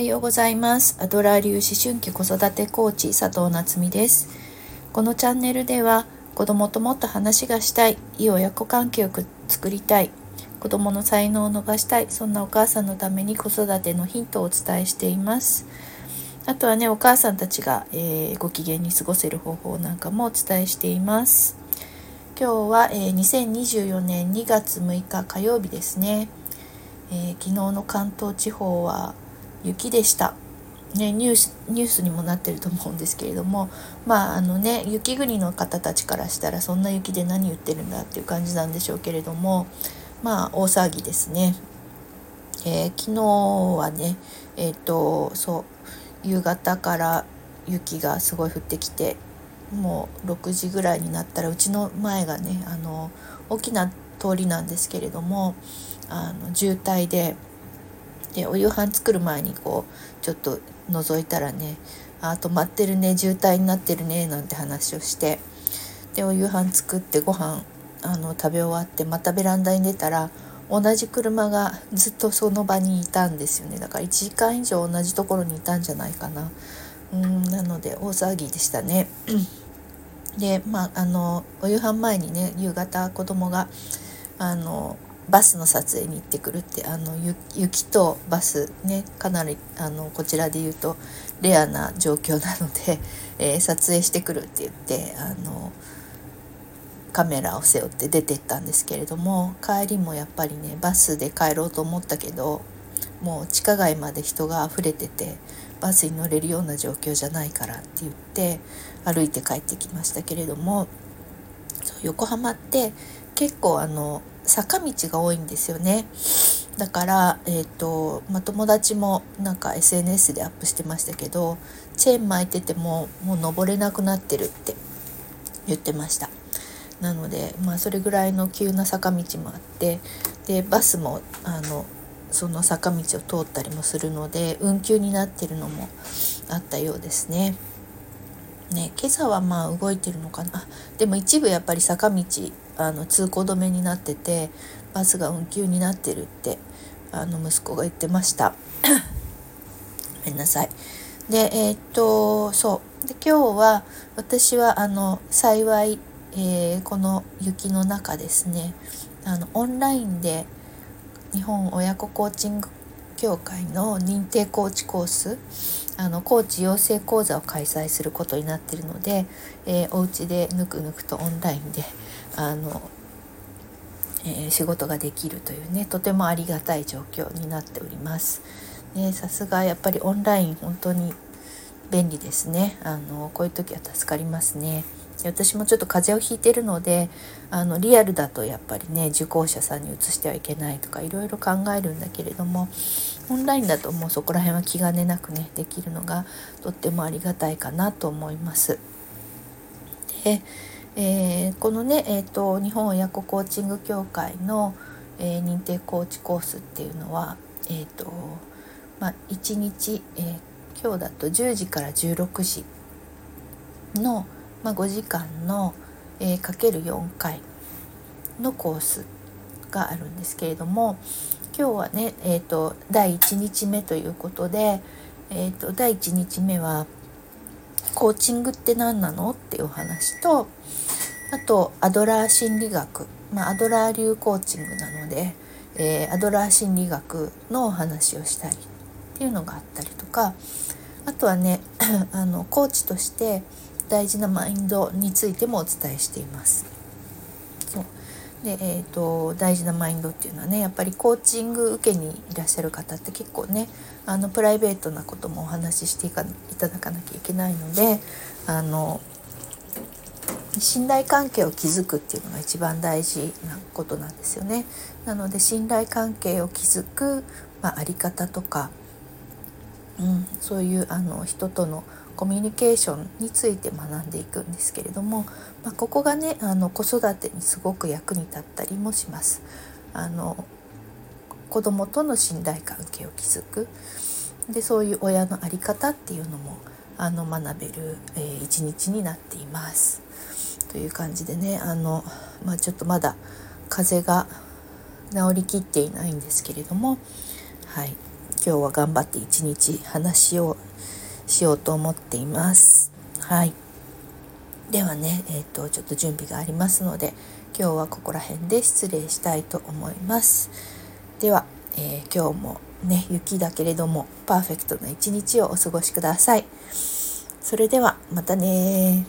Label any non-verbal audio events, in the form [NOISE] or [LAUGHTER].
おはようございます。アドラー流思春期子育てコーチ佐藤夏実です。このチャンネルでは子供ともっと話がしたいいい親子関係を作りたい子供の才能を伸ばしたいそんなお母さんのために子育てのヒントをお伝えしています。あとはねお母さんたちが、えー、ご機嫌に過ごせる方法なんかもお伝えしています。今日は、えー、2024年2月6日火曜日ですね、えー、昨日の関東地方は雪でした。ね、ニュースニュースにもなってると思うんですけれどもまああのね雪国の方たちからしたらそんな雪で何言ってるんだっていう感じなんでしょうけれどもまあ大騒ぎですね。えー、昨日はねえっ、ー、とそう夕方から雪がすごい降ってきてもう6時ぐらいになったらうちの前がねあの大きな通りなんですけれどもあの渋滞ででお夕飯作る前にこうちょっと覗いたらねあ止まってるね渋滞になってるねなんて話をしてでお夕飯作ってご飯あの食べ終わってまたベランダに出たら同じ車がずっとその場にいたんですよね。だから1時間以上同じところにいたんじゃないかな。うんなので大騒ぎでしたね。でまああのお夕飯前にね夕方子供があのバスの撮影に行ってくるってあの雪とバスねかなりあのこちらで言うとレアな状況なので、えー、撮影してくるって言ってあのカメラを背負って出てったんですけれども帰りもやっぱりねバスで帰ろうと思ったけどもう地下街まで人が溢れててバスに乗れるような状況じゃないからって言って歩いて帰ってきましたけれども横浜って結構あの坂道が多いんですよね。だから、えーとまあ、友達もなんか SNS でアップしてましたけどチェーン巻いててももう登れなくなってるって言ってました。なので、まあ、それぐらいの急な坂道もあってでバスもあのその坂道を通ったりもするので運休になってるのもあったようですね。ね今朝はまあ動いてるのかな。でも一部やっぱり坂道あの通行止めになっててバスが運休になってるってあの息子が言ってました。[COUGHS] ごめんなさい。でえー、っとそう。で今日は私はあの幸い、えー、この雪の中ですねあのオンラインで日本親子コーチング協会の認定コーチコースあのコーチ養成講座を開催することになっているので、えー、お家でぬくぬくとオンラインであの、えー、仕事ができるというねとてもありがたい状況になっております。ね、さすがやっぱりオンライン本当に便利ですねあのこういう時は助かりますね。私もちょっと風邪をひいてるのであのリアルだとやっぱりね受講者さんに移してはいけないとかいろいろ考えるんだけれどもオンラインだともうそこら辺は気兼ねなくねできるのがとってもありがたいかなと思います。で、えー、このね、えーと、日本親子コーチング協会の、えー、認定コーチコースっていうのは、えーとまあ、1日、えー、今日だと10時から16時のまあ、5時間の、えー、かける4回のコースがあるんですけれども今日はね、えーと、第1日目ということで、えーと、第1日目はコーチングって何なのっていうお話とあとアドラー心理学、まあ、アドラー流コーチングなので、えー、アドラー心理学のお話をしたりっていうのがあったりとかあとはね [CLEARS THROAT] あのコーチとして大事なマインドについてもお伝えしています。そうでえーと、大事なマインドっていうのはねやっぱりコーチング受けにいらっしゃる方って結構ねあのプライベートなこともお話ししていかいただかなきゃいけないのであの信頼関係を築くっていうのが一番大事なことなんですよね。なので信頼関係を築く、まあ、あり方とか、うん、そういうあの人とのコミュニケーションについて学んでいくんですけれども、まあ、ここがねあの子育てにすごく役に立ったりもします。あの子供との信頼関係を築くでそういう親の在り方っていうのもあの学べる、えー、一日になっています。という感じでねあの、まあ、ちょっとまだ風邪が治りきっていないんですけれどもはい今日は頑張って一日話をしようと思っています。はい。ではねえっ、ー、とちょっと準備がありますので今日はここら辺で失礼したいと思います。では、えー、今日もね雪だけれどもパーフェクトな一日をお過ごしください。それではまたね